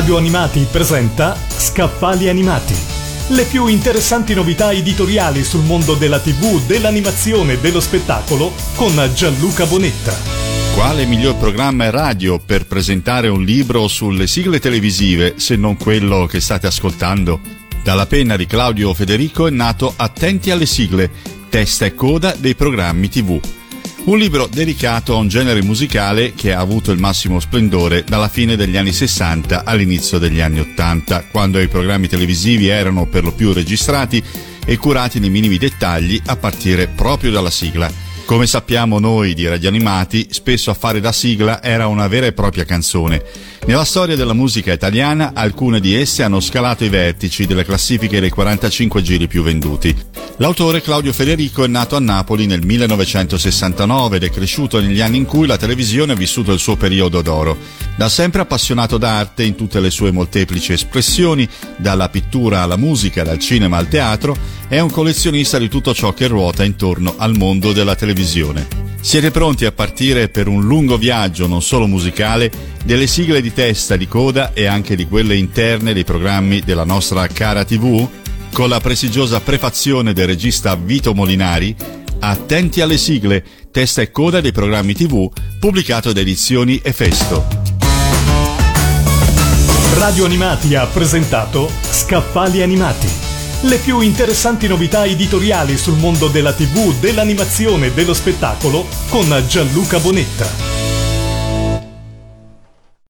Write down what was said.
Radio Animati presenta Scaffali Animati. Le più interessanti novità editoriali sul mondo della TV, dell'animazione e dello spettacolo con Gianluca Bonetta. Quale miglior programma radio per presentare un libro sulle sigle televisive se non quello che state ascoltando? Dalla penna di Claudio Federico è nato Attenti alle sigle, testa e coda dei programmi TV un libro dedicato a un genere musicale che ha avuto il massimo splendore dalla fine degli anni 60 all'inizio degli anni 80, quando i programmi televisivi erano per lo più registrati e curati nei minimi dettagli a partire proprio dalla sigla. Come sappiamo noi di Radio Animati, spesso a fare da sigla era una vera e propria canzone nella storia della musica italiana alcune di esse hanno scalato i vertici delle classifiche dei 45 giri più venduti. L'autore Claudio Federico è nato a Napoli nel 1969 ed è cresciuto negli anni in cui la televisione ha vissuto il suo periodo d'oro. Da sempre appassionato d'arte in tutte le sue molteplici espressioni, dalla pittura alla musica, dal cinema al teatro, è un collezionista di tutto ciò che ruota intorno al mondo della televisione. Siete pronti a partire per un lungo viaggio non solo musicale delle sigle di testa, di coda e anche di quelle interne dei programmi della nostra cara TV? Con la prestigiosa prefazione del regista Vito Molinari, Attenti alle sigle, testa e coda dei programmi TV, pubblicato da Edizioni Efesto. Radio Animati ha presentato Scaffali Animati le più interessanti novità editoriali sul mondo della TV, dell'animazione e dello spettacolo con Gianluca Bonetta.